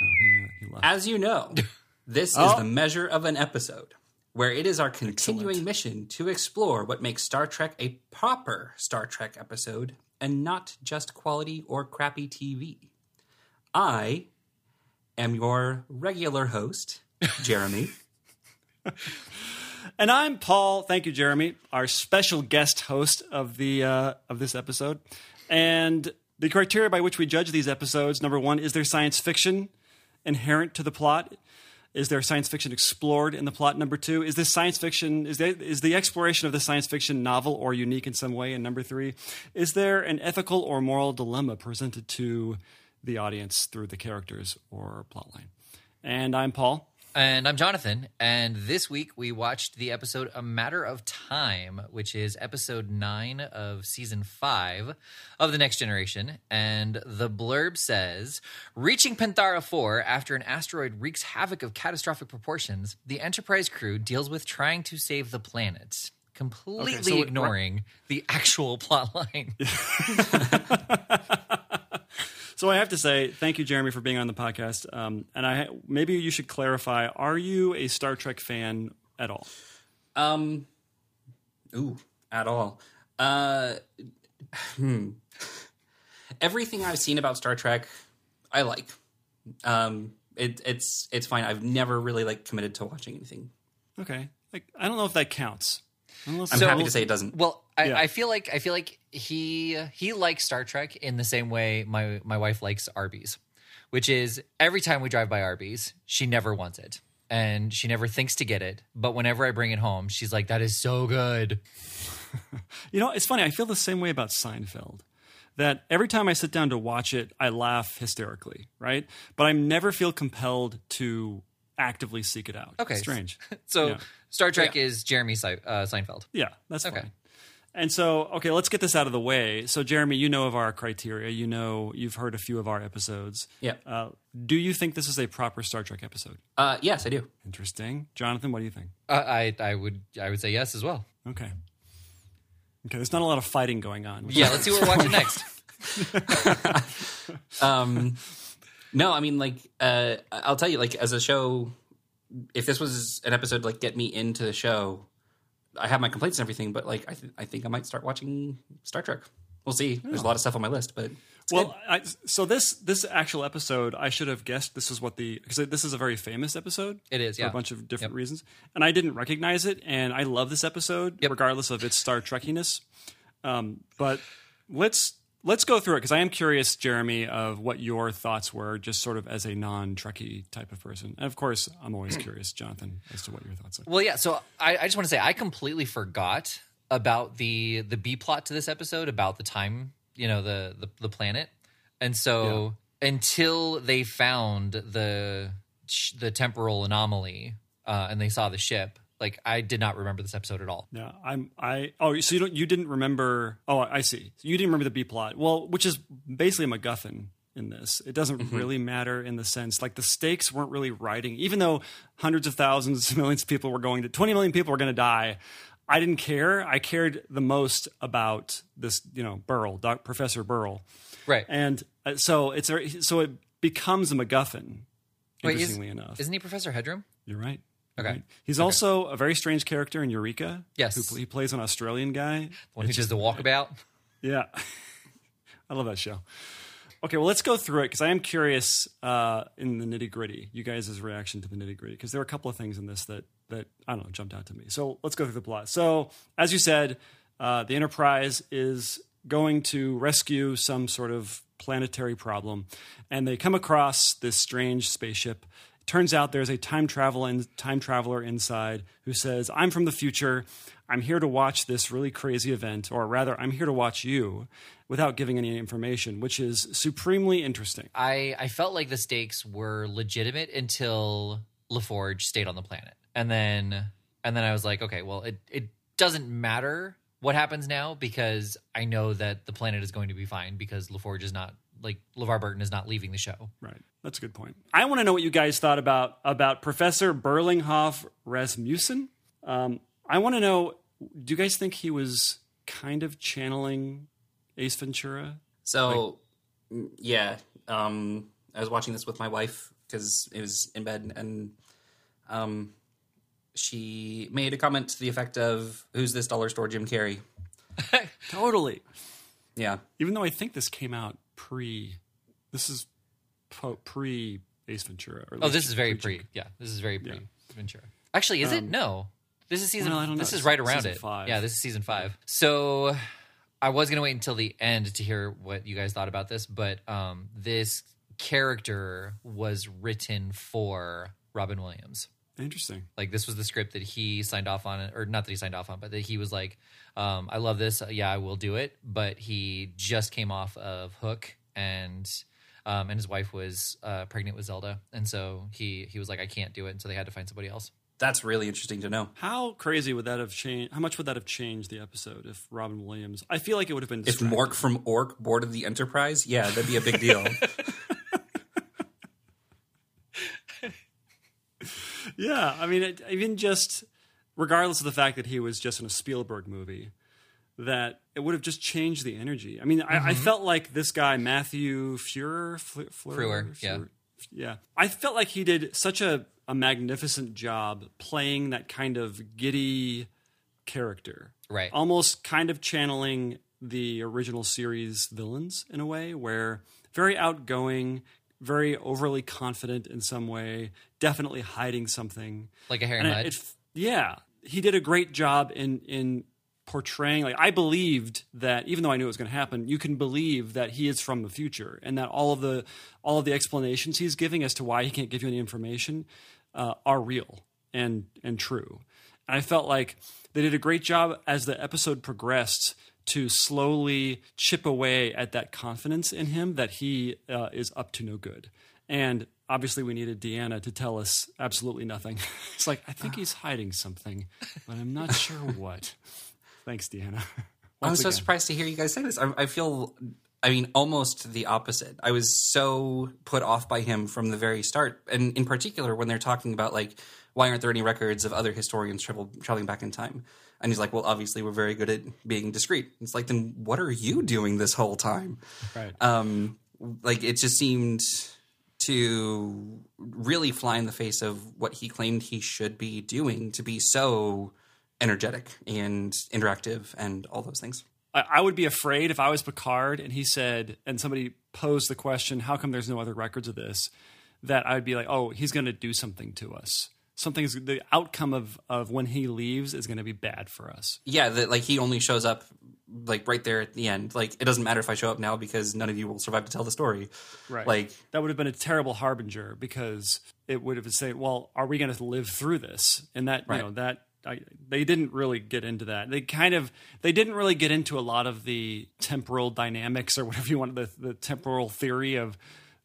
No, he, uh, he left. As you know, this is Oh. the measure of an episode, where it is our continuing mission to explore what makes Star Trek a proper Star Trek episode and not just quality or crappy TV. I am your regular host, Jeremy. And I'm Paul. Thank you, Jeremy, our special guest host of the uh, of this episode. And the criteria by which we judge these episodes: number one, is there science fiction inherent to the plot? Is there science fiction explored in the plot? Number two, is this science fiction is is the exploration of the science fiction novel or unique in some way? And number three, is there an ethical or moral dilemma presented to the audience through the characters or plotline? And I'm Paul. And I'm Jonathan, and this week we watched the episode A Matter of Time, which is episode 9 of season 5 of The Next Generation. And the blurb says Reaching Penthara 4 after an asteroid wreaks havoc of catastrophic proportions, the Enterprise crew deals with trying to save the planet, completely so it- ignoring the actual plot line. So I have to say, thank you, Jeremy, for being on the podcast. Um, and I maybe you should clarify: Are you a Star Trek fan at all? Um, ooh, at all. Uh, hmm. Everything I've seen about Star Trek, I like. Um, it, it's it's fine. I've never really like committed to watching anything. Okay, like I don't know if that counts. I don't know if I'm that- happy to say it doesn't. Well, I, Yeah. I feel like I feel like he he likes Star Trek in the same way my my wife likes Arby's, which is every time we drive by Arby's, she never wants it and she never thinks to get it. But whenever I bring it home, she's like, "That is so good." You know, it's funny. I feel the same way about Seinfeld. That every time I sit down to watch it, I laugh hysterically, right? But I never feel compelled to actively seek it out. Okay. strange. So Yeah. Star Trek is Jeremy Se- uh, Seinfeld. Yeah, that's Okay. fine. And so, okay, let's get this out of the way. So, Jeremy, you know of our criteria. You know, you've heard a few of our episodes. Yeah. Uh, do you think this is a proper Star Trek episode? Uh, yes, I do. Interesting, Jonathan. What do you think? Uh, I I would I would say yes as well. Okay. Okay, there's not a lot of fighting going on. Yeah, let's see what we're watching next. Um, no, I mean, like, uh, I'll tell you, like, as a show, if this was an episode, like, get me into the show, I have my complaints and everything, but like, I, th- I think I might start watching Star Trek. We'll see. There's a lot of stuff on my list, but Well. I, so this this actual episode, I should have guessed this is what the because this is a very famous episode. It is, for yeah. a bunch of different Yep. reasons, and I didn't recognize it, and I love this episode Yep. regardless of its Star Trekiness. Um, but let's let's go through it because I am curious, Jeremy, of what your thoughts were, just sort of as a non-Trekkie type of person, and of course, I'm always curious, Jonathan, as to what your thoughts are. Well, yeah. So I, I just want to say I completely forgot about the the B plot to this episode about the time, you know, the the, the planet, and so until they found the the temporal anomaly uh, and they saw the ship, like I did not remember this episode at all. Yeah, I'm. I oh, so you don't you didn't remember? Oh, I see. So you didn't remember the B plot. Well, which is basically a MacGuffin in this. It doesn't really matter in the sense like the stakes weren't really riding, even though hundreds of thousands, millions of people were going to twenty million people were going to die. I didn't care. I cared the most about this, you know, Burl, Doc, Professor Burl, Right. and uh, so it's so it becomes a MacGuffin. Wait, is- Interestingly enough, Isn't he Professor Headroom? you're right. Okay. right. He's also a very strange character in Eureka. Yes. Who, he plays an Australian guy. The one who does the walkabout. Yeah. I love that show. Okay, well, let's go through it because I am curious uh, in the nitty gritty, you guys' reaction to the nitty gritty, because there are a couple of things in this that, that, I don't know, jumped out to me. So let's go through the plot. So, as you said, uh, the Enterprise is going to rescue some sort of planetary problem, and they come across this strange spaceship. Turns out there's a time travel time traveler inside who says, "I'm from the future. I'm here to watch this really crazy event, or rather, I'm here to watch you." Without giving any information, which is supremely interesting. I I felt like the stakes were legitimate until LaForge stayed on the planet, and then and then I was like, okay, well, it it doesn't matter what happens now because I know that the planet is going to be fine because LaForge is not like LeVar Burton is not leaving the show. Right. That's a good point. I want to know what you guys thought about about Professor Berlinghoff Rasmussen. Um, I want to know. Do you guys think he was kind of channeling Ace Ventura? So, mm, yeah, um, I was watching this with my wife because it was in bed, and um, she made a comment to the effect of, "Who's this dollar store Jim Carrey?" Totally. Yeah, Even though I think this came out pre, this is po- pre Ace Ventura. Or Oh, this is very pre- pre. Yeah, this is very pre Ventura. Actually, is it? No, this is season. Um, well, I don't know. This is right around season it. five. Yeah, this is season five. So I was gonna wait until the end to hear what you guys thought about this, but um, this character was written for Robin Williams. Interesting. Like this was the script that he signed off on, or not that he signed off on, but that he was like, um, "I love this. Yeah, I will do it." But he just came off of Hook, and um, and his wife was uh, pregnant with Zelda, and so he he was like, "I can't do it," and so they had to find somebody else. that's really interesting to know. How crazy would that have changed? How much would that have changed the episode if Robin Williams? I feel like it would have been. If distracting. Mork from Ork boarded the Enterprise, yeah, that'd be a big deal. Yeah, I mean, it, even just regardless of the fact that he was just in a Spielberg movie, that it would have just changed the energy. I mean, I, I mm-hmm. felt like this guy Matthew Fuhrer, Fle- Fleur, Frewer, yeah. yeah. I felt like he did such a, a magnificent job playing that kind of giddy character, Right. Almost kind of channeling the original series villains in a way, where very outgoing. Very overly confident in some way, definitely hiding something. Like a Harry Mudd. yeah, he did a great job in in portraying. Like I believed that, even though I knew it was going to happen, you can believe that he is from the future, and that all of the all of the explanations he's giving as to why he can't give you any information uh, are real and and true. And I felt like they did a great job as the episode progressed to slowly chip away at that confidence in him that he uh, is up to no good. And obviously, we needed Deanna to tell us absolutely nothing. it's like, I think he's hiding something, but I'm not sure what. Thanks, Deanna. I was Once so again. surprised to hear you guys say this. I, I feel, I mean, almost the opposite. I was so put off by him from the very start, and in particular when they're talking about like, why aren't there any records of other historians travel, traveling back in time? And he's like, well, obviously we're very good at being discreet. It's like, then what are you doing this whole time? Right. Um, like it just seemed to really fly in the face of what he claimed he should be doing to be so energetic and interactive and all those things. I, I would be afraid if I was Picard and he said, and somebody posed the question, how come there's no other records of this? That I'd be like, oh, he's going to do something to us. Something's the outcome of, of when he leaves is going to be bad for us. Yeah, that like he only shows up like right there at the end. Like it doesn't matter if I show up now because none of you will survive to tell the story. Right. Like that would have been a terrible harbinger because it would have said, well, are we going to live through this? And that, Right. you know, that I, they didn't really get into that. They kind of, they didn't really get into a lot of the temporal dynamics or whatever you want, the, the temporal theory of,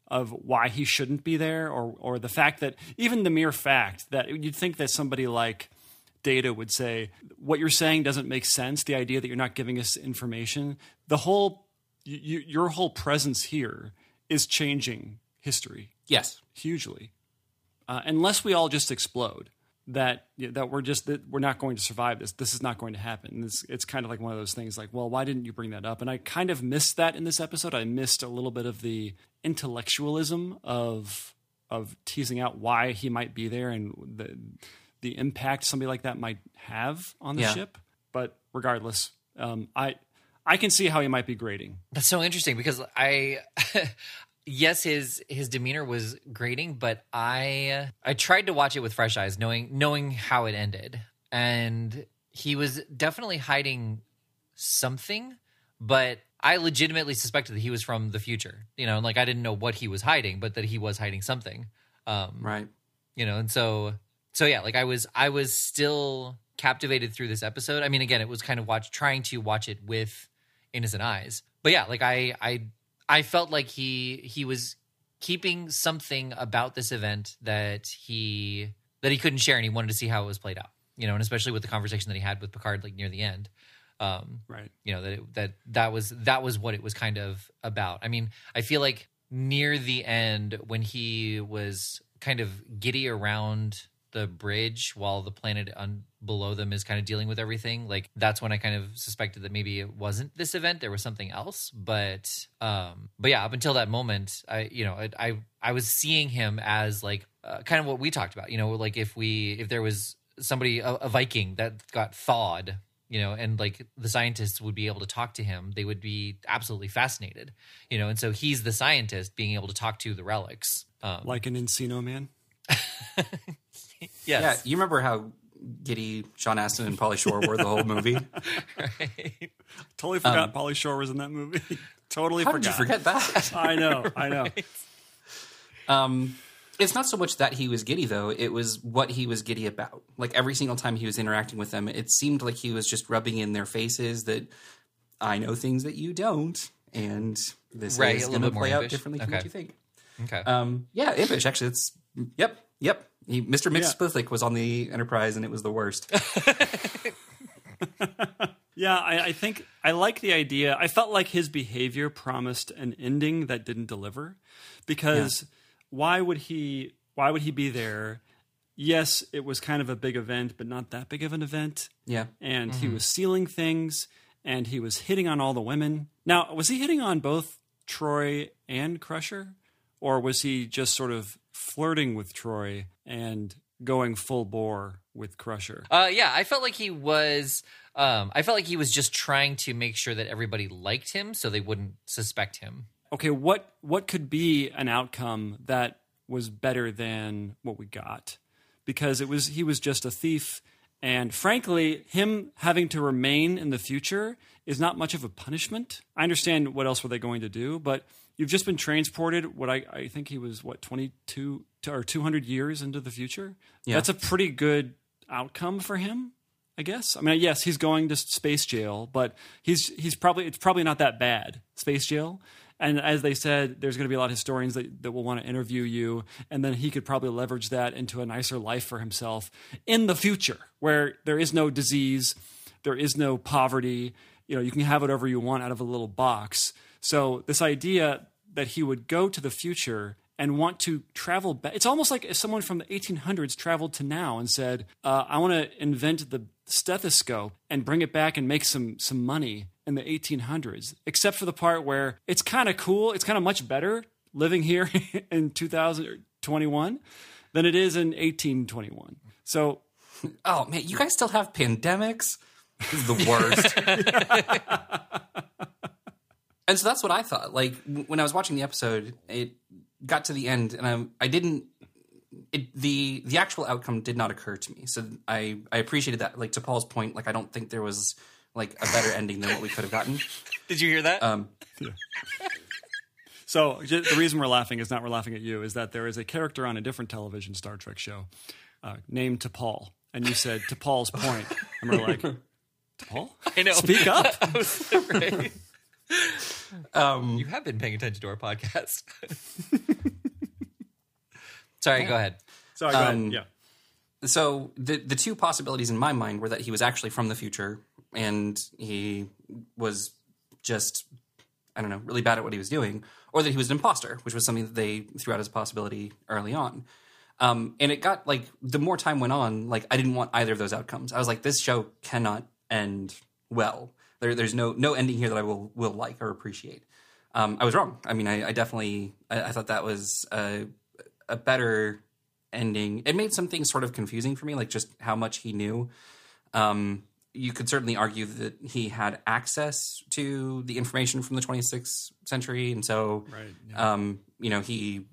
of why he shouldn't be there or, or the fact that even the mere fact that you'd think that somebody like, Data would say, What you're saying doesn't make sense. The idea that you're not giving us information, the whole, your whole presence here is changing history yes, hugely. Uh, unless we all just explode, that that we're just that we're not going to survive this. This is not going to happen. It's, it's kind of like one of those things. Like, well, why didn't you bring that up? And I kind of missed that in this episode. I missed a little bit of the intellectualism of of teasing out why he might be there and the the impact somebody like that might have on the Yeah. ship. But regardless, um, I I can see how he might be grading. That's so interesting because I yes his his demeanor was grating but I I tried to watch it with fresh eyes knowing knowing how it ended. And he was definitely hiding something but I legitimately suspected that he was from the future you know like I didn't know what he was hiding but that he was hiding something. Um right. you know and so so yeah like i was i was still captivated through this episode. I mean again it was kind of watch trying to watch it with innocent eyes. But yeah like i i i felt like he he was keeping something about this event that he that he couldn't share and he wanted to see how it was played out you know and especially with the conversation that he had with picard like near the end um Right. you know that it, that that was that was what it was kind of about i mean i feel like near the end when he was kind of giddy around the bridge while the planet un- below them is kind of dealing with everything. Like that's when I kind of suspected that maybe it wasn't this event, there was something else. But um, but yeah, up until that moment, I you know I I, I was seeing him as like uh, kind of what we talked about. You know, like if we if there was somebody a, a Viking that got thawed you know and like the scientists would be able to talk to him they would be absolutely fascinated you know and so he's the scientist being able to talk to the relics um, Like an Encino man. yes Yeah, you remember how giddy Sean Astin and Pauly Shore were the whole movie? right? Totally forgot Pauly Shore was in that movie. totally How forgot. did you forget that? I know, I know. Um, it's not so much that he was giddy though; it was what he was giddy about. Like every single time he was interacting with them, it seemed like he was just rubbing in their faces that I know things that you don't, and this Right, is little going to bit more play out impish. differently from Okay. what you think. okay Um, yeah, impish. Actually, it's yep, yep. He, Mr. Mxyzptlk was on the Enterprise, and it was the worst. Yeah, I, I think I like the idea. I felt like his behavior promised an ending that didn't deliver, because why would he? Why would he be there? Yes, it was kind of a big event, but not that big of an event. Yeah, And he mm-hmm. was stealing things, and he was hitting on all the women. Now, was he hitting on both Troi and Crusher, or was he just sort of flirting with Troi and going full bore with Crusher? Uh, yeah, I felt like he was. Um, I felt like he was just trying to make sure that everybody liked him, so they wouldn't suspect him. okay, what what could be an outcome that was better than what we got? Because it was he was just a thief, and frankly, him having to remain in the future is not much of a punishment. I understand what else were they going to do, but you've just been transported. What I, I think he was what twenty two or two hundred years into the future. Yeah. That's a pretty good outcome for him. I guess. I mean, yes, he's going to space jail, but he's he's probably it's probably not that bad space jail. And as they said, there's going to be a lot of historians that, that will want to interview you, and then he could probably leverage that into a nicer life for himself in the future, where there is no disease, there is no poverty. You know, you can have whatever you want out of a little box. So this idea that he would go to the future and want to travel back. It's almost like if someone from the 1800s traveled to now and said, uh, "I want to invent the stethoscope and bring it back and make some some money in the 1800s." Except for the part where it's kind of cool. It's kind of much better living here in 2021 than it is in 1821. So Oh man, you guys still have pandemics? This is the worst. and so that's what I thought. Like when I was watching the episode, it got to the end, and I I didn't. It, the the actual outcome did not occur to me, so I I appreciated that. Like to Paul's point, like I don't think there was like a better ending than what we could have gotten. Did you hear that? Um, yeah. So the reason we're laughing is not we're laughing at you is that there is a character on a different television Star Trek show uh, named to Paul, and you said to Paul's point, and we're like, T'Pol, I know. speak up. Um, You have been paying attention to our podcast. Sorry, go ahead. Sorry, go ahead. Um, yeah. so the the two possibilities in my mind were that he was actually from the future and he was just I don't know really bad at what he was doing, or that he was an imposter, which was something that they threw out as a possibility early on. Um, and it got like the more time went on, like I didn't want either of those outcomes. I was like, this show cannot end well. There, there's no no ending here that I will will like or appreciate. Um, I was wrong. I mean, I, I definitely I, I thought that was a, a better ending. It made some things sort of confusing for me, like just how much he knew. Um, you could certainly argue that he had access to the information from the 26th century, and so Right, yeah. um, you know he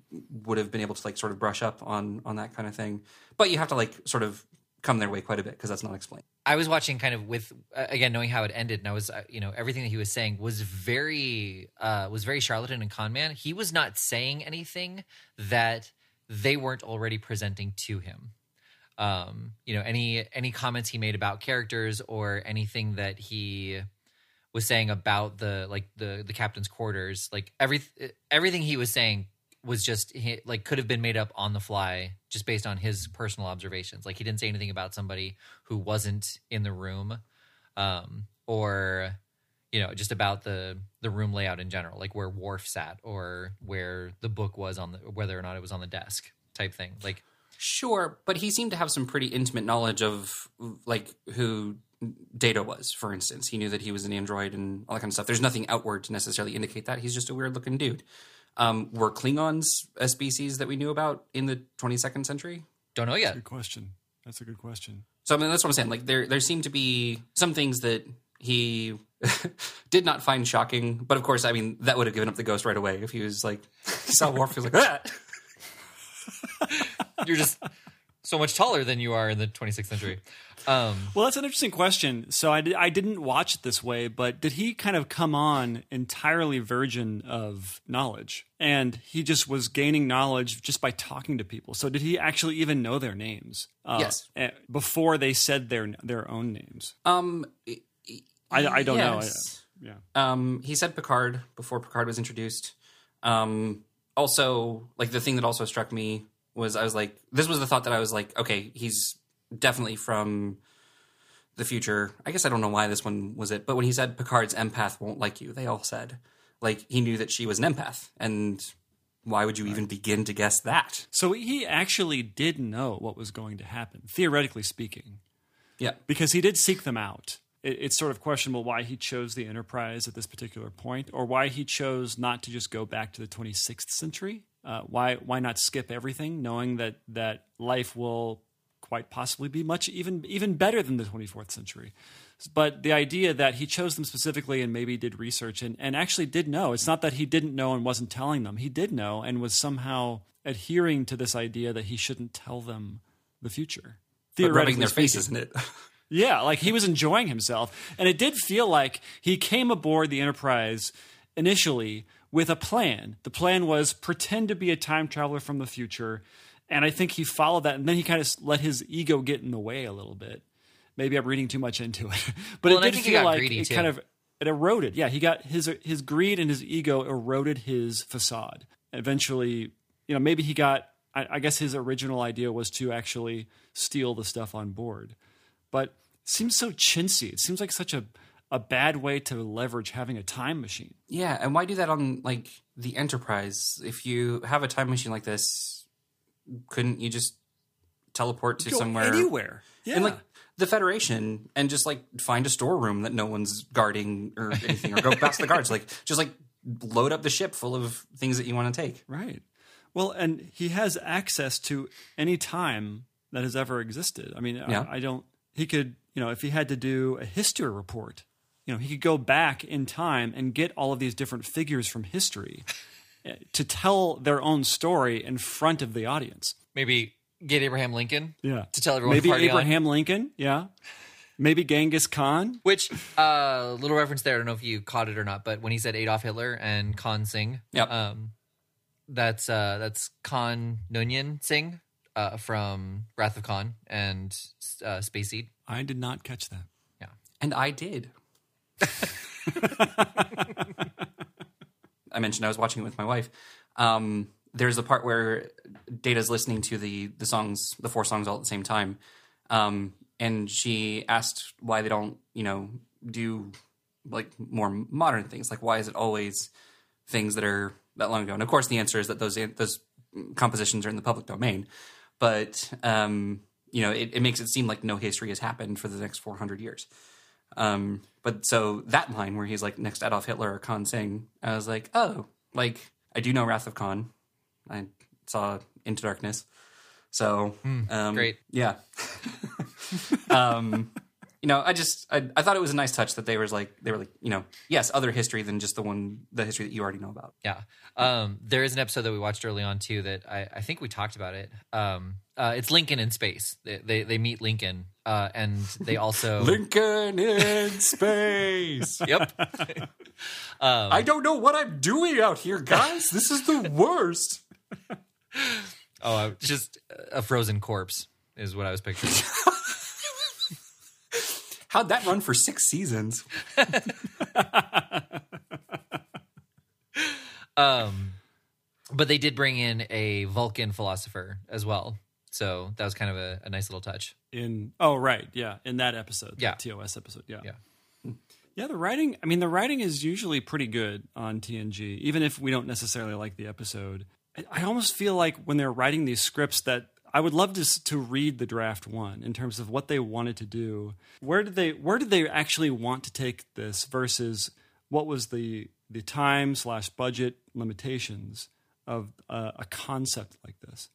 would have been able to like sort of brush up on on that kind of thing. But you have to like sort of come their way quite a bit because that's not explained. I was watching kind of with uh, again knowing how it ended, and I was uh, you know everything that he was saying was very uh, was very charlatan and con man. He was not saying anything that they weren't already presenting to him. Um, you know any any comments he made about characters or anything that he was saying about the like the the captain's quarters, like every everything he was saying was just like could have been made up on the fly just based on his personal observations. Like he didn't say anything about somebody who wasn't in the room, um, or you know just about the the room layout in general, like where Worf sat or where the book was on the whether or not it was on the desk type thing. Like Sure, but he seemed to have some pretty intimate knowledge of like who Data was, for instance. He knew that he was an android and all that kind of stuff. There's nothing outward to necessarily indicate that. He's just a weird looking dude. Um, were Klingons a species that we knew about in the 22nd century? Don't know yet. Good question. That's a good question. So I mean, that's what I'm saying. Like there, there seem to be some things that he did not find shocking, but of course, I mean, that would have given up the ghost right away if he was like, he saw Worf, he was like, ah! You're just so much taller than you are in the 26th century. Um, Well, that's an interesting question. So I, di- I didn't watch it this way, but did he kind of come on entirely virgin of knowledge? And he just was gaining knowledge just by talking to people. So did he actually even know their names? Uh, Yes. eh, Before they said their their own names. Um, I, I don't know. I- yeah. Um, he said Picard before Picard was introduced. Um, also, like the thing that also struck me was I was like, this was the thought that I was like, okay, he's definitely from the future. I guess I don't know why this one was it, but when he said Picard's empath won't like you, they all said like he knew that she was an empath, and why would you even begin to guess that? So he actually did know what was going to happen, theoretically speaking. Yeah, because he did seek them out. It, it's sort of questionable why he chose the Enterprise at this particular point, or why he chose not to just go back to the 26th century. Uh, why why not skip everything, knowing that that life will quite possibly be much even even better than the 24th century. But the idea that he chose them specifically and maybe did research and, and actually did know. It's not that he didn't know and wasn't telling them. He did know and was somehow adhering to this idea that he shouldn't tell them the future. but rubbing Theoretically their speaking. faces in it. Yeah, like he was enjoying himself. And it did feel like he came aboard the Enterprise initially with a plan. The plan was pretend to be a time traveler from the future. And I think he followed that. And then he kind of let his ego get in the way a little bit. Maybe I'm reading too much into it. But Well, it did feel like it too. kind of it eroded. Yeah, he got his his greed and his ego eroded his facade. Eventually, you know, maybe he got I, I guess his original idea was to actually steal the stuff on board but it seems so chintzy. It seems like such a a bad way to leverage having a time machine. Yeah, and why do that on like the Enterprise? If you have a time machine like this, couldn't you just teleport to Go somewhere anywhere. Yeah. in like the Federation and just like find a storeroom that no one's guarding or anything, or go past the guards? Like just like load up the ship full of things that you want to take. right. Well, and he has access to any time that has ever existed. I mean, Yeah. I, I don't. He could, you know, if he had to do a history report, you know, he could go back in time and get all of these different figures from history eh, to tell their own story in front of the audience. maybe get Abraham Lincoln Yeah. to tell everyone Maybe to party on. Abraham Lincoln. Yeah. Maybe Genghis Khan. Which uh, little reference there. I don't know if you caught it or not, but when he said Adolf Hitler and Khan Singh, Yep. um, that's uh, that's Khan Noonien Singh uh, from Wrath of Khan and uh, Space Seed. I did not catch that. Yeah. And I did. I mentioned I was watching it with my wife. Um, there's a part where Data's listening to the the songs, the four songs all at the same time, um, and she asked why they don't, you know, do like more modern things. Like, why is it always things that are that long ago? And of course, the answer is that those those compositions are in the public domain. But um, you know, it, it makes it seem like no history has happened for the next 400 years. Um, but so that line where he's like next Adolf Hitler or Khan Singh, I was like, oh, like I do know Wrath of Khan. I saw Into Darkness. So um, great. yeah. um, you know, I just I, I thought it was a nice touch that they was like they were like you know yes other history than just the one the history that you already know about. Yeah. Um, there is an episode that we watched early on too that I, I think we talked about it. Um, uh, it's Lincoln in space. They they, they meet Lincoln, uh, and they also Lincoln in space. Yep. I don't know what I'm doing out here, guys. This is the worst. Oh, uh, just a frozen corpse is what I was picturing. How'd that run for six seasons? Um, but they did bring in a Vulcan philosopher as well, so that was kind of a, a nice little touch. In oh right, yeah, in that episode, Yeah. the TOS episode, yeah, Yeah. yeah. The writing, I mean, the writing is usually pretty good on TNG, even if we don't necessarily like the episode. I, I almost feel like when they're writing these scripts that I would love to to read the draft one in terms of what they wanted to do. Where did they Where did they actually want to take this versus what was the the time slash budget limitations of uh, a concept like this?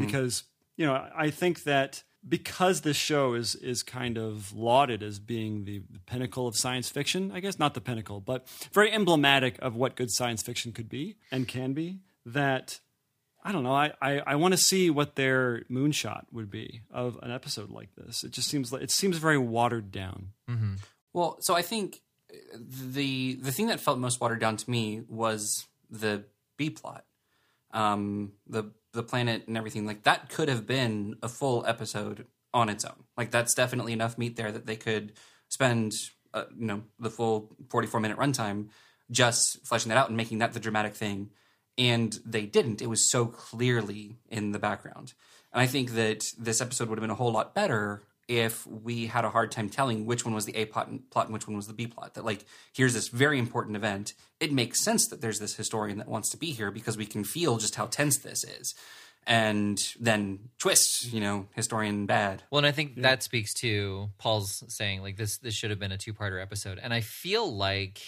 Because you know, I think that because this show is is kind of lauded as being the, the pinnacle of science fiction, I guess not the pinnacle, but very emblematic of what good science fiction could be and can be. That I don't know. I, I, I want to see what their moonshot would be of an episode like this. It just seems like it seems very watered down. Well, so I think the the thing that felt most watered down to me was the B plot, um, the the planet and everything. Like that could have been a full episode on its own. Like that's definitely enough meat there that they could spend, uh, you know, the full forty four minute runtime just fleshing that out and making that the dramatic thing. And they didn't. It was so clearly in the background. And I think that this episode would have been a whole lot better if we had a hard time telling which one was the A plot and, plot and which one was the B plot. That like here's this very important event. It makes sense that there's this historian that wants to be here because we can feel just how tense this is. And then twist, you know, historian bad. Well, and I think that speaks to Paul's saying like this this should have been a two parter episode, and I feel like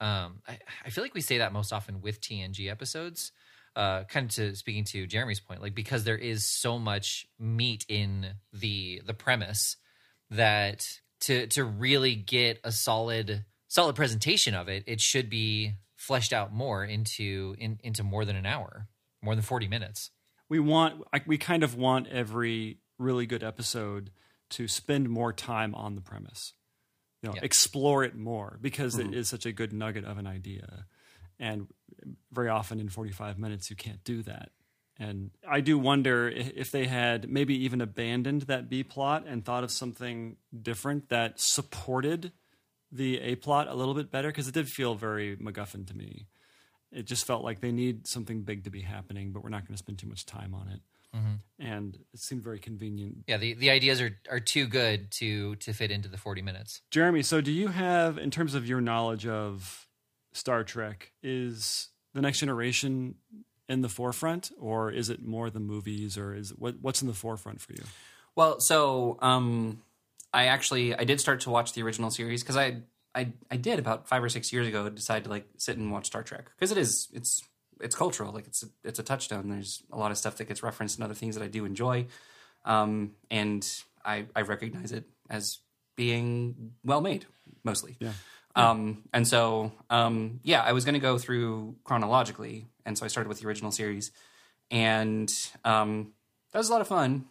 um, I, I feel like we say that most often with TNG episodes. Uh, kind of to speaking to Jeremy's point, like because there is so much meat in the the premise that to to really get a solid solid presentation of it, it should be fleshed out more into in, into more than an hour, more than forty minutes. we want we kind of want every really good episode to spend more time on the premise you know Yeah. explore it more because it mm-hmm. is such a good nugget of an idea and very often in 45 minutes you can't do that and i do wonder if they had maybe even abandoned that b plot and thought of something different that supported the a plot a little bit better because it did feel very MacGuffin to me. It just felt like they need something big to be happening, but we're not going to spend too much time on it. And it seemed very convenient. Yeah, the, the ideas are, are too good to to fit into the forty minutes. Jeremy, so do you have, in terms of your knowledge of Star Trek, is the Next Generation in the forefront, or is it more the movies, or is what what's in the forefront for you? Well, so um, I actually I did start to watch the original series because I, I I did about five or six years ago decide to like sit and watch Star Trek because it is it's it's cultural like it's a, it's a touchstone. There's a lot of stuff that gets referenced and other things that I do enjoy, um, and I I recognize it as being well made mostly. Yeah. Um, and so, um, yeah, I was going to go through chronologically, and so I started with the original series, and um, that was a lot of fun.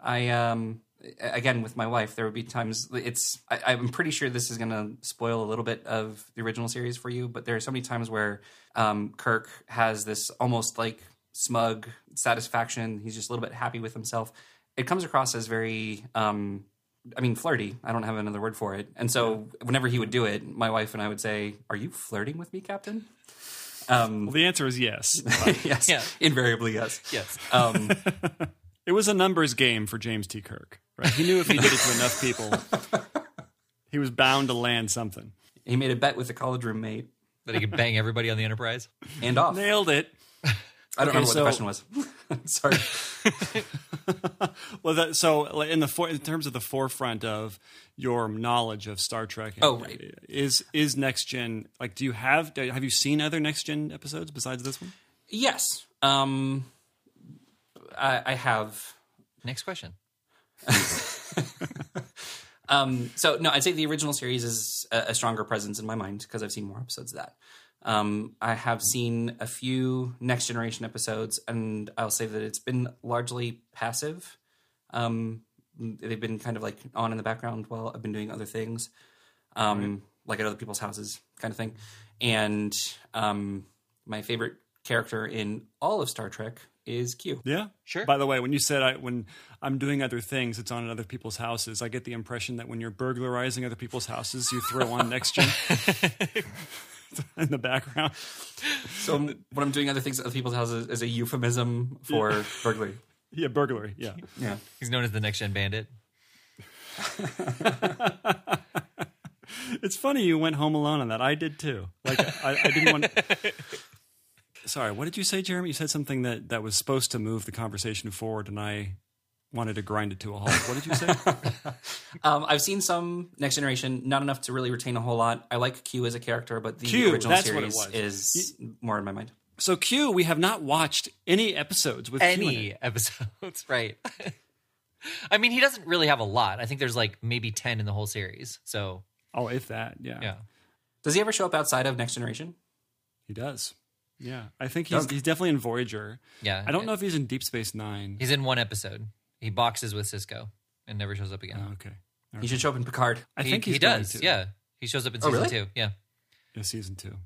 I um, again with my wife, there would be times it's I, I'm pretty sure this is going to spoil a little bit of the original series for you, but there are so many times where um, Kirk has this almost like smug satisfaction. He's just a little bit happy with himself. It comes across as very um, I mean, flirty. I don't have another word for it. And so, whenever he would do it, my wife and I would say, "Are you flirting with me, Captain?" Um, Well, the answer is yes. yes, Yeah. invariably yes. Yes. Um, it was a numbers game for James T. Kirk. Right? He knew if he did it to enough people, he was bound to land something. he made a bet with a college roommate that he could bang everybody on the Enterprise. and off. Nailed it. I don't Okay, remember what so- the question was. Sorry. Well, that, so in the for, in terms of the forefront of your knowledge of Star Trek, Oh, right. is is next gen like? Do you have have you seen other next gen episodes besides this one? Yes. Um, I, I have. Next question. Um, so no, I'd say the original series is a, a stronger presence in my mind because I've seen more episodes of that. Um, I have seen a few next generation episodes, and I'll say that it's been largely passive. Um, they've been kind of like on in the background while I've been doing other things, um, like at other people's houses, kind of thing. And um, my favorite character in all of Star Trek is Q. Yeah, Sure. By the way, when you said I, when I'm doing other things, it's on in other people's houses. I get the impression that when you're burglarizing other people's houses, you throw on next gen in the background. So when I'm doing other things at other people's houses is a euphemism for burglary. Yeah, burglary. Yeah. Yeah. He's known as the next gen bandit. It's funny you went home alone on that. I did too. Like I, I didn't want. Sorry, what did you say, Jeremy? You said something that that was supposed to move the conversation forward, and I wanted to grind it to a halt. What did you say? Um, I've seen some Next Generation, not enough to really retain a whole lot. I like Q as a character, but the Q, original that's what it series was. is more in my mind. so Q, we have not watched any episodes with Q in it. Any episodes, right? I mean, he doesn't really have a lot. I think there's like maybe ten in the whole series. So Oh, if that, yeah, yeah, Does he ever show up outside of Next Generation? he does. Yeah, I think he's Does- he's definitely in Voyager. yeah. I don't know if he's in Deep Space Nine. He's in one episode. He boxes with Sisko and never shows up again. Oh, okay, He should show up in Picard. I he, think he's he does. to. Yeah, he shows up in Oh, season really? two. Yeah, in season two.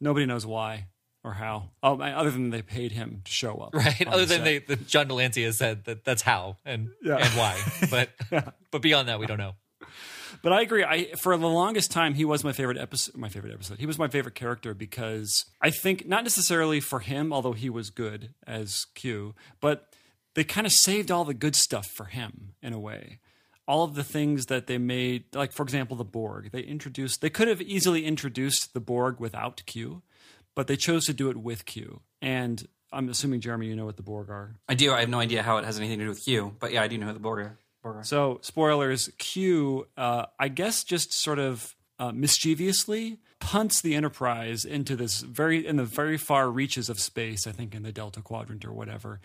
Nobody knows why or how. Oh, other than they paid him to show up. right. Other the than they, the John de Lancie has said that that's how and Yeah. and why, but but beyond that, we don't know. But I agree. I for the longest time he was my favorite episode. My favorite episode. He was my favorite character because I think not necessarily for him, although he was good as Q, but they kind of saved all the good stuff for him in a way. All of the things that they made, like for example, the Borg. They introduced. They could have easily introduced the Borg without Q, but they chose to do it with Q. And I'm assuming Jeremy, you know what the Borg are. I do. I have no idea how it has anything to do with Q, but yeah, I do know who the Borg are. Borg. So, spoilers Q, uh, I guess, just sort of uh, mischievously punts the Enterprise into this very, in the very far reaches of space, I think in the Delta Quadrant or whatever,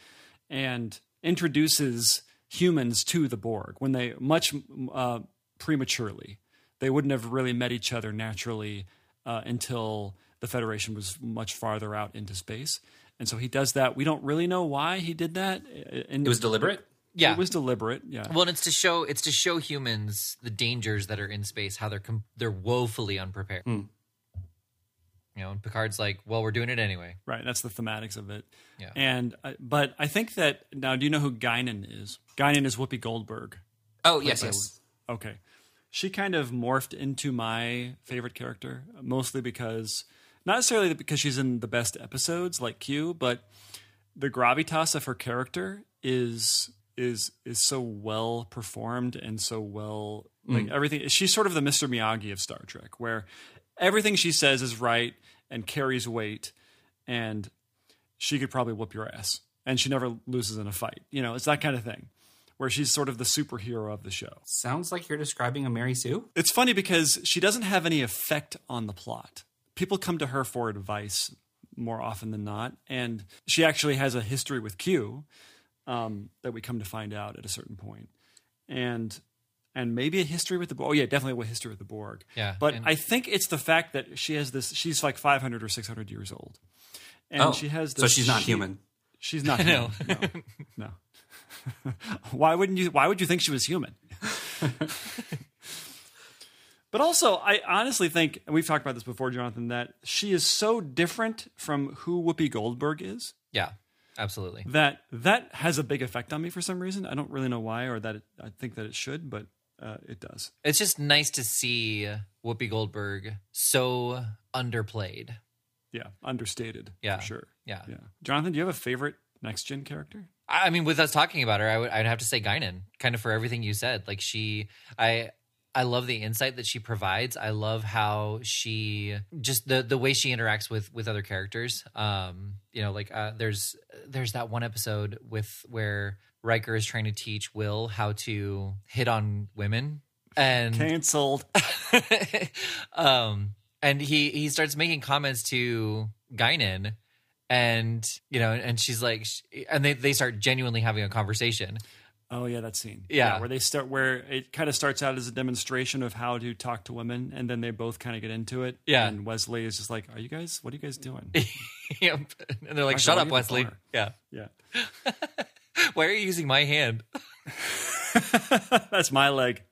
and introduces humans to the Borg when they much uh, prematurely. They wouldn't have really met each other naturally uh, until the Federation was much farther out into space. And so he does that. We don't really know why he did that. And It was deliberate. Yeah. it was deliberate. Yeah. well, and it's to show it's to show humans the dangers that are in space, how they're com- they're woefully unprepared. Hmm. You know, and Picard's like, "Well, we're doing it anyway." Right, that's the thematics of it. Yeah. And uh, but I think that now, do you know who Guinan is? Guinan is Whoopi Goldberg. Oh yes, yes. Okay, she kind of morphed into my favorite character, mostly because not necessarily because she's in the best episodes like Q, but the gravitas of her character is is is so well performed and so well mm. like everything. She's sort of the Mr. Miyagi of Star Trek, where everything she says is right and carries weight, and she could probably whoop your ass, and she never loses in a fight. You know, it's that kind of thing, where she's sort of the superhero of the show. Sounds like you're describing a Mary Sue. It's funny because she doesn't have any effect on the plot. People come to her for advice more often than not, and she actually has a history with Q um, that we come to find out at a certain point, and and maybe a history with the Borg. Oh yeah, definitely a history with the Borg. Yeah, but and- I think it's the fact that she has this. She's like 500 or 600 years old, and oh, she has. This, so she's not she- human. She's not No. human. No, no. why wouldn't you? Why would you think she was human? but also, I honestly think, and we've talked about this before, Jonathan, that she is so different from who Whoopi Goldberg is Yeah, absolutely. that that has a big effect on me for some reason. I don't really know why, or that it, I think that it should, but uh, it does. It's just nice to see Whoopi Goldberg so underplayed. Yeah, understated. Yeah. for sure. Yeah. yeah. Jonathan, do you have a favorite next gen character? I I mean, with us talking about her, I would I'd have to say Guinan, kind of for everything you said. Like she, I, I love the insight that she provides. I love how she just the the way she interacts with with other characters. Um, you know, like uh, there's there's that one episode with where Riker is trying to teach Will how to hit on women, and Cancelled. um, and he he starts making comments to Guinan, and you know, and she's like, and they they start genuinely having a conversation. Oh yeah, that scene. Yeah. where they start where it kind of starts out as a demonstration of how to talk to women, and then they both kind of get into it. Yeah. and Wesley is just like, "Are you guys? What are you guys doing?" Yep. and they're like, "Shut up, Wesley." Yeah. yeah, Why are you using my hand? that's my leg.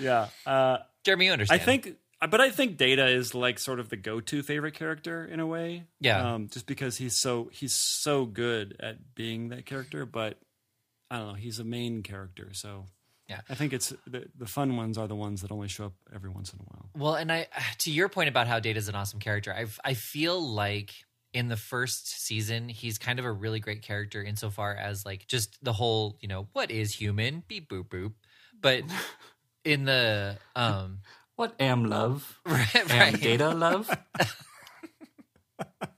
yeah, uh, Jeremy, you I think, but I think Data is like sort of the go-to favorite character in a way. Yeah. um, just because he's so he's so good at being that character, but I don't know, he's a main character, so. Yeah. I think it's the, the fun ones are the ones that only show up every once in a while. Well, and I to your point about how Data's an awesome character, I I feel like in the first season he's kind of a really great character insofar as like just the whole you know what is human beep boop boop, but in the um What am love? right, Am data love?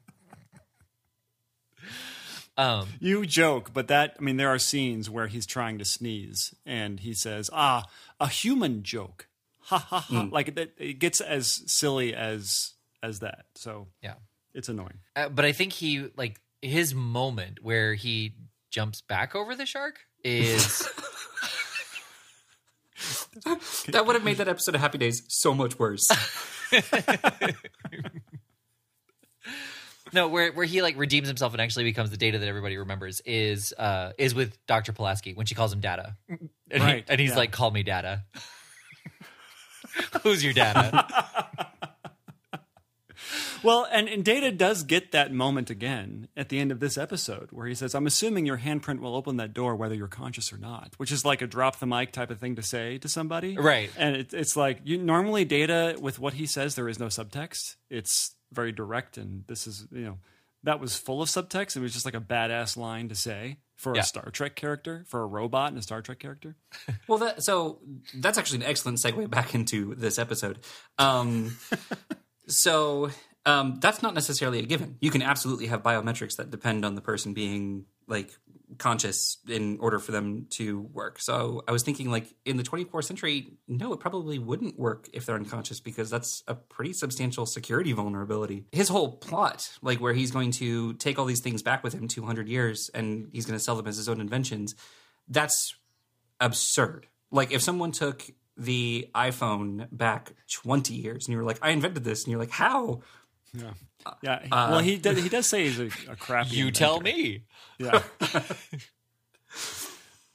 Um, You joke, but that I mean, there are scenes where he's trying to sneeze, and he says, "Ah, a human joke." Ha ha ha! Like it, it gets as silly as as that. So yeah. it's annoying. Uh, but I think he like his moment where he jumps back over the shark is That would have made that episode of Happy Days so much worse. no where where he like redeems himself and actually becomes the data that everybody remembers is uh is with Dr. Pulaski when she calls him Data. And, he- and he's yeah. like, "Call me Data." Who's your data? Well, and, and Data does get that moment again at the end of this episode where he says, I'm assuming your handprint will open that door whether you're conscious or not, which is like a drop the mic type of thing to say to somebody. Right. And it, it's like, you normally Data, with what he says, there is no subtext. It's very direct. And this is, you know, that was full of subtext. It was just like a badass line to say for Yeah. a Star Trek character, for a robot and a Star Trek character. Well, that, so that's actually an excellent segue back into this episode. Um, so um, that's not necessarily a given. You can absolutely have biometrics that depend on the person being like conscious in order for them to work. So I was thinking, like in the 24th century, no, it probably wouldn't work if they're unconscious because that's a pretty substantial security vulnerability. His whole plot, like where he's going to take all these things back with him 200 years and he's going to sell them as his own inventions, that's absurd. Like if someone took the iPhone back 20 years and you were like, I invented this, and you're like, how? Yeah. Yeah. Uh, well, he does, he does say he's a, a crappy. you inventor. tell me. Yeah.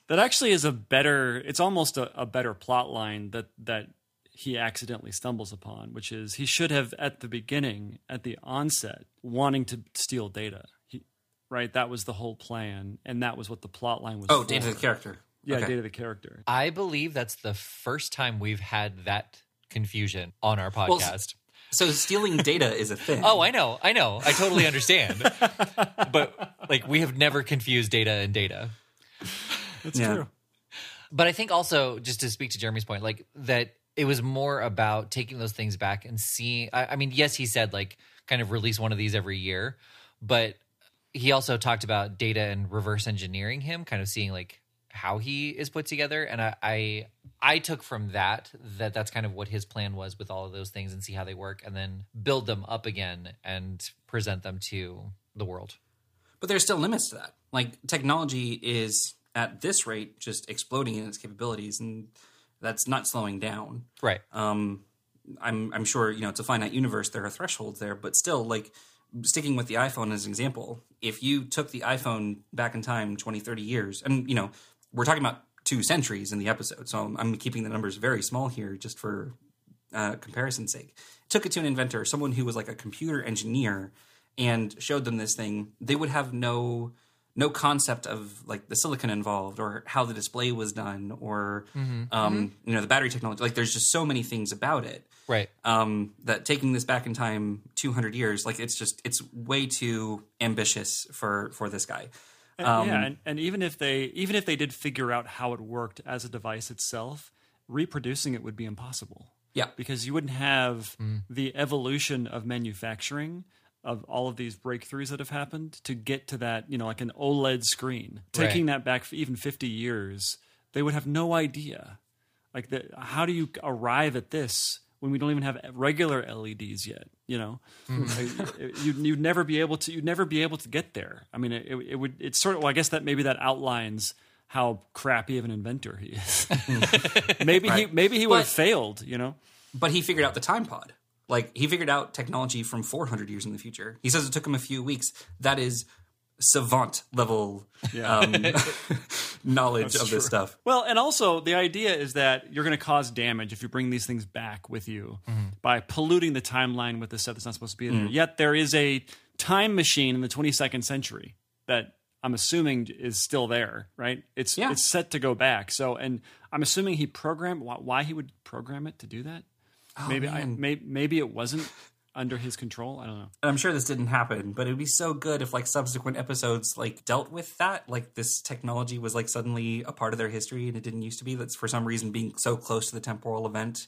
that actually is a better it's almost a, a better plot line that that he accidentally stumbles upon, which is he should have at the beginning, at the onset, wanting to steal data. He, right? That was the whole plan, and that was what the plot line was. Oh, for. data the character. Yeah, Okay. data the character. I believe that's the first time we've had that confusion on our podcast. So stealing data is a thing. oh, I know. I know. I totally understand. but like we have never confused data and data. That's Yeah. true. But I think also, just to speak to Jeremy's point, like that it was more about taking those things back and seeing. I, I mean, yes, he said like kind of release one of these every year, but he also talked about data and reverse engineering him, kind of seeing like how he is put together. And I, I, I took from that that that's kind of what his plan was with all of those things and see how they work, and then build them up again and present them to the world. But there's still limits to that. Like technology is at this rate just exploding in its capabilities, and that's not slowing down. Right. Um, I'm I'm sure you know it's a finite universe. There are thresholds there, but still, like sticking with the iPhone as an example, if you took the iPhone back in time 20, 30 years, and you know we're talking about two centuries in the episode, so I'm, I'm keeping the numbers very small here just for uh, comparison's sake. Took it to an inventor, someone who was like a computer engineer, and showed them this thing. They would have no no concept of like the silicon involved or how the display was done or um, you know the battery technology. Like there's just so many things about it Right. um, that taking this back in time 200 years, like it's just it's way too ambitious for for this guy. And- Um, yeah, and, and even if they even if they did figure out how it worked as a device itself, reproducing it would be impossible. Yeah. because you wouldn't have the evolution of manufacturing of all of these breakthroughs that have happened to get to that, you know, like an OLED screen. Taking that back for even 50 years, they would have no idea. Like the, how do you arrive at this when we don't even have regular LEDs yet, you know? Hmm. Like, you'd, you'd never be able to you'd never be able to get there. I mean, it, it would it's sort of well, I guess that maybe that outlines how crappy of an inventor he is. maybe he maybe he would have failed, you know. But he figured out the time pod. Like he figured out technology from 400 years in the future. He says it took him a few weeks. That is savant level um, knowledge of this stuff. Well, and also the idea is that you're going to cause damage if you bring these things back with you by polluting the timeline with the stuff that's not supposed to be there. Yet there is a time machine in the 22nd century that I'm assuming is still there, right? It's Yeah. it's set to go back. So, and I'm assuming he programmed why, why he would program it to do that. maybe I man. may, maybe it wasn't under his control. I don't know. And I'm sure this didn't happen, but it would be so good if like subsequent episodes like dealt with that. Like this technology was like suddenly a part of their history and it didn't used to be. That's for some reason being so close to the temporal event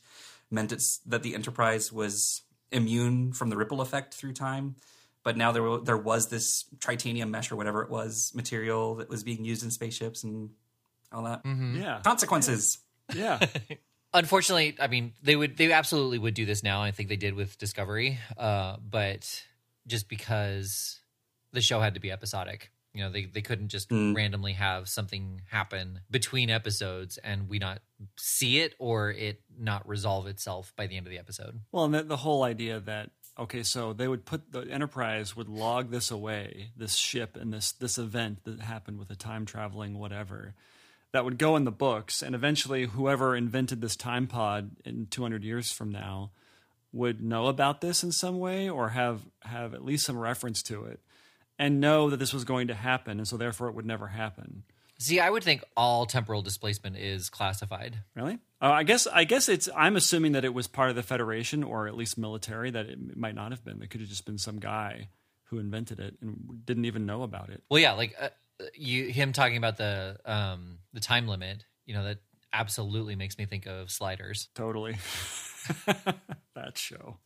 meant it's that the Enterprise was immune from the ripple effect through time. but now there wa- there was this titanium mesh or whatever it was material that was being used in spaceships and all that. Mm-hmm. Yeah. Consequences. Yeah. Unfortunately, I mean, they would they absolutely would do this now. I think they did with Discovery, uh, but just because the show had to be episodic, you know, they they couldn't just randomly have something happen between episodes and we not see it or it not resolve itself by the end of the episode. Well, and the, the whole idea that okay, so they would put the Enterprise would log this away, this ship and this this event that happened with a time traveling whatever, that would go in the books, and eventually whoever invented this time pod in 200 years from now would know about this in some way or have have at least some reference to it, and know that this was going to happen, and so therefore it would never happen. See, I would think all temporal displacement is classified. Really? Uh, I guess I guess it's. I'm assuming that it was part of the Federation or at least military. That it might not have been. It could have just been some guy who invented it and didn't even know about it. Well, yeah, like uh, you him talking about the um the time limit, you know, that absolutely makes me think of Sliders. Totally. that show.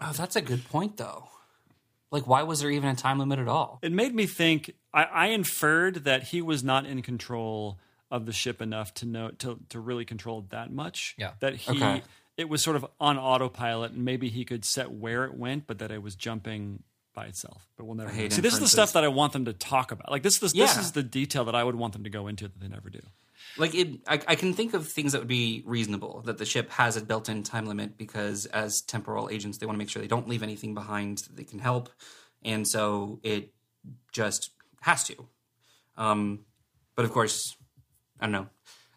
Oh, that's a good point, though. Like, why was there even a time limit at all? It made me think. I, I inferred that he was not in control of the ship enough to know to to really control that much. Yeah. That he. Okay. It was sort of on autopilot, and maybe he could set where it went, but that it was jumping by itself. But we'll never. hate know. See, this is the stuff that I want them to talk about. Like this, this, this is the detail that I would want them to go into that they never do. Like, it, I, I can think of things that would be reasonable that the ship has a built-in time limit because, as temporal agents, they want to make sure they don't leave anything behind that they can help, and so it just has to. Um, but of course, I don't know.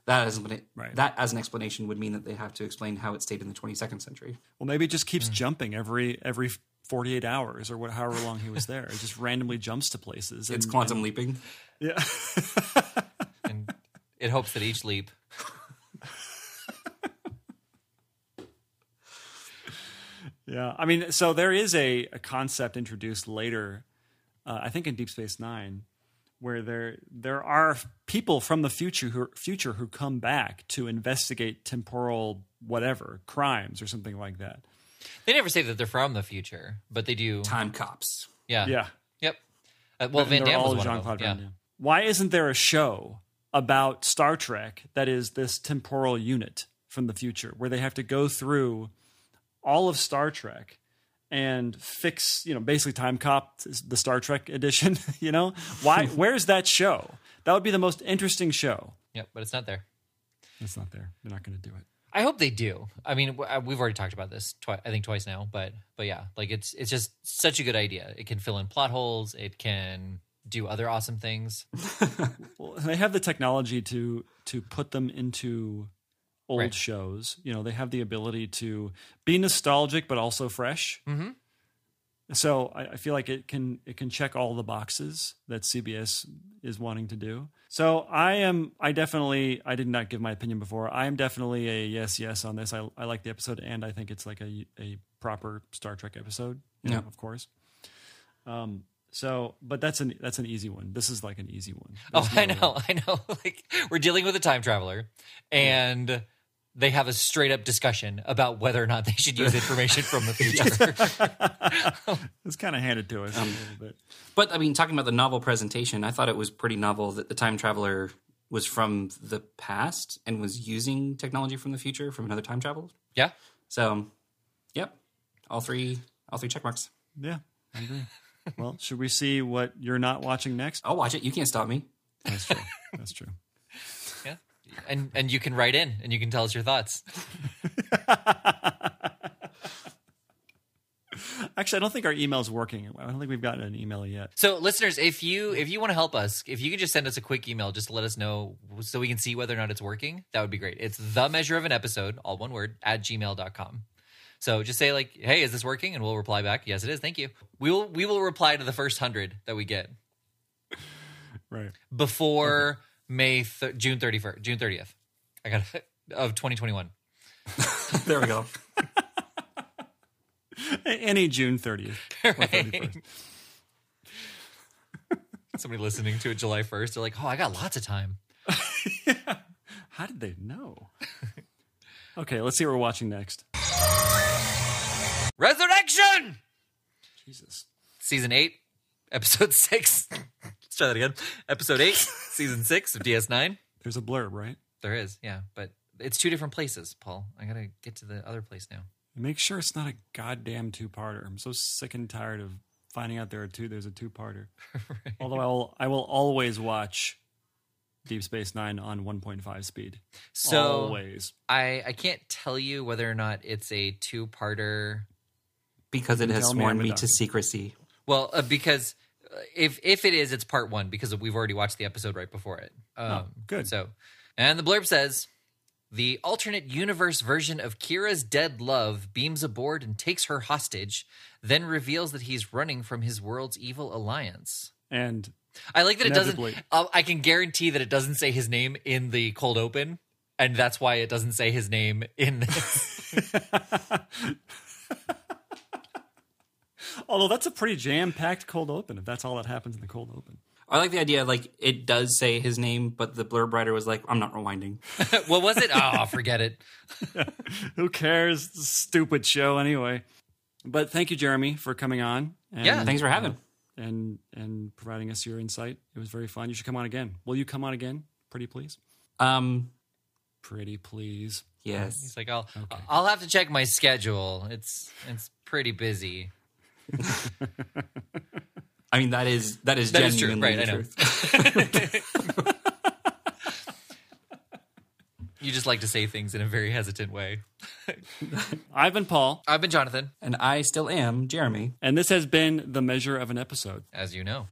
That as an, Right. that as an explanation would mean that they have to explain how it stayed in the 22nd century. Well, maybe it just keeps jumping every every 48 hours or what, however long he was there. It just randomly jumps to places. It's and- quantum leaping. Yeah. And it hopes that each leap yeah. I mean, so there is a, a concept introduced later, uh, I think in Deep Space Nine, where there there are people from the future who future who come back to investigate temporal whatever crimes or something like that. They never say that they're from the future, but they do. Time cops. Yeah. Yeah. Yep. Uh, well, And Van they're Damme was one of Jean-Claude them. Van Yeah. Why isn't there a show about Star Trek that is this temporal unit from the future where they have to go through all of Star Trek and fix, you know, basically Time Cop, the Star Trek edition, you know? Why where's that show? That would be the most interesting show. Yep. But it's not there. It's not there. They're not going to do it. I hope they do. I mean, uh, we've already talked about this twice. I think twice now, but but yeah, like it's it's just such a good idea. It can fill in plot holes. It can do other awesome things. Well, they have the technology to to put them into old Right. shows. You know, they have the ability to be nostalgic but also fresh. Mhm. So I, I feel like it can it can check all the boxes that CBS is wanting to do. So I am I definitely I did not give my opinion before. I am definitely a yes yes on this. I I like the episode and I think it's like a a proper Star Trek episode. You know, Yeah. of course. Um. So, but that's an that's an easy one. This is like an easy one. Oh, There's I no- know, I know. Like we're dealing with a time traveler, and they have a straight up discussion about whether or not they should use information from the future. It's kind of handed to us Um, a little bit. But I mean, talking about the novel presentation, I thought it was pretty novel that the time traveler was from the past and was using technology from the future from another time travel. yeah, So, yep, all three, all three check marks. Yeah, I agree. well, should we see what you're not watching next? I'll watch it. You can't stop me. That's true. That's true. And and you can write in and you can tell us your thoughts. Actually, I don't think our email is working. I don't think we've gotten an email yet. So, listeners, if you if you want to help us, if you could just send us a quick email just to let us know so we can see whether or not it's working, that would be great. It's the measure of an episode, all one word, at gmail.com. So just say like, hey, is this working? And we'll reply back, yes, it is. Thank you. We will we will reply to the first hundred that we get Right. before May th- June 31st, June 30th. I got of 2021. there we go. Any June 30th Somebody listening to it July 1st, they're like, "Oh, I got lots of time." yeah. How did they know? okay, let's see what we're watching next. Resurrection. Jesus. Season 8, episode 6 try that again. Episode eight, season six of DS9. There's a blurb, right? There is, yeah, but it's two different places, Paul. I gotta get to the other place now. Make sure it's not a goddamn two-parter. I'm so sick and tired of finding out there are two. There's a two-parter. Although I will, I will always watch Deep Space Nine on 1.5 speed. So always. I I can't tell you whether or not it's a two parter. because it has Tell me sworn me to secrecy. Well, uh, because if if it is, it's part one because we've already watched the episode right before it. Um, Oh, good. So, and the blurb says. The alternate universe version of Kira's dead love beams aboard and takes her hostage, then reveals that he's running from his world's evil alliance. And I like that it doesn't. Uh, I can guarantee that it doesn't say his name in the cold open, and that's why it doesn't say his name in this. although that's a pretty jam-packed cold open, if that's all that happens in the cold open. I like the idea, like it does say his name, but the blurb writer was like, "I'm not rewinding." what was it? Oh, forget it. Who cares? Stupid show anyway. But thank you, Jeremy, for coming on. And, Yeah. Thanks for having. and and providing us your insight. It was very fun. You should come on again. Will you come on again? Pretty please. Um, Pretty please. yes. He's like, I'll I'll have to check my schedule. It's it's pretty busy. I mean, that is that is That is true, genuinely right? I the know. You just like to say things in a very hesitant way. I've been Paul, I've been Jonathan, And I still am Jeremy. and this has been the measure of an episode. as you know.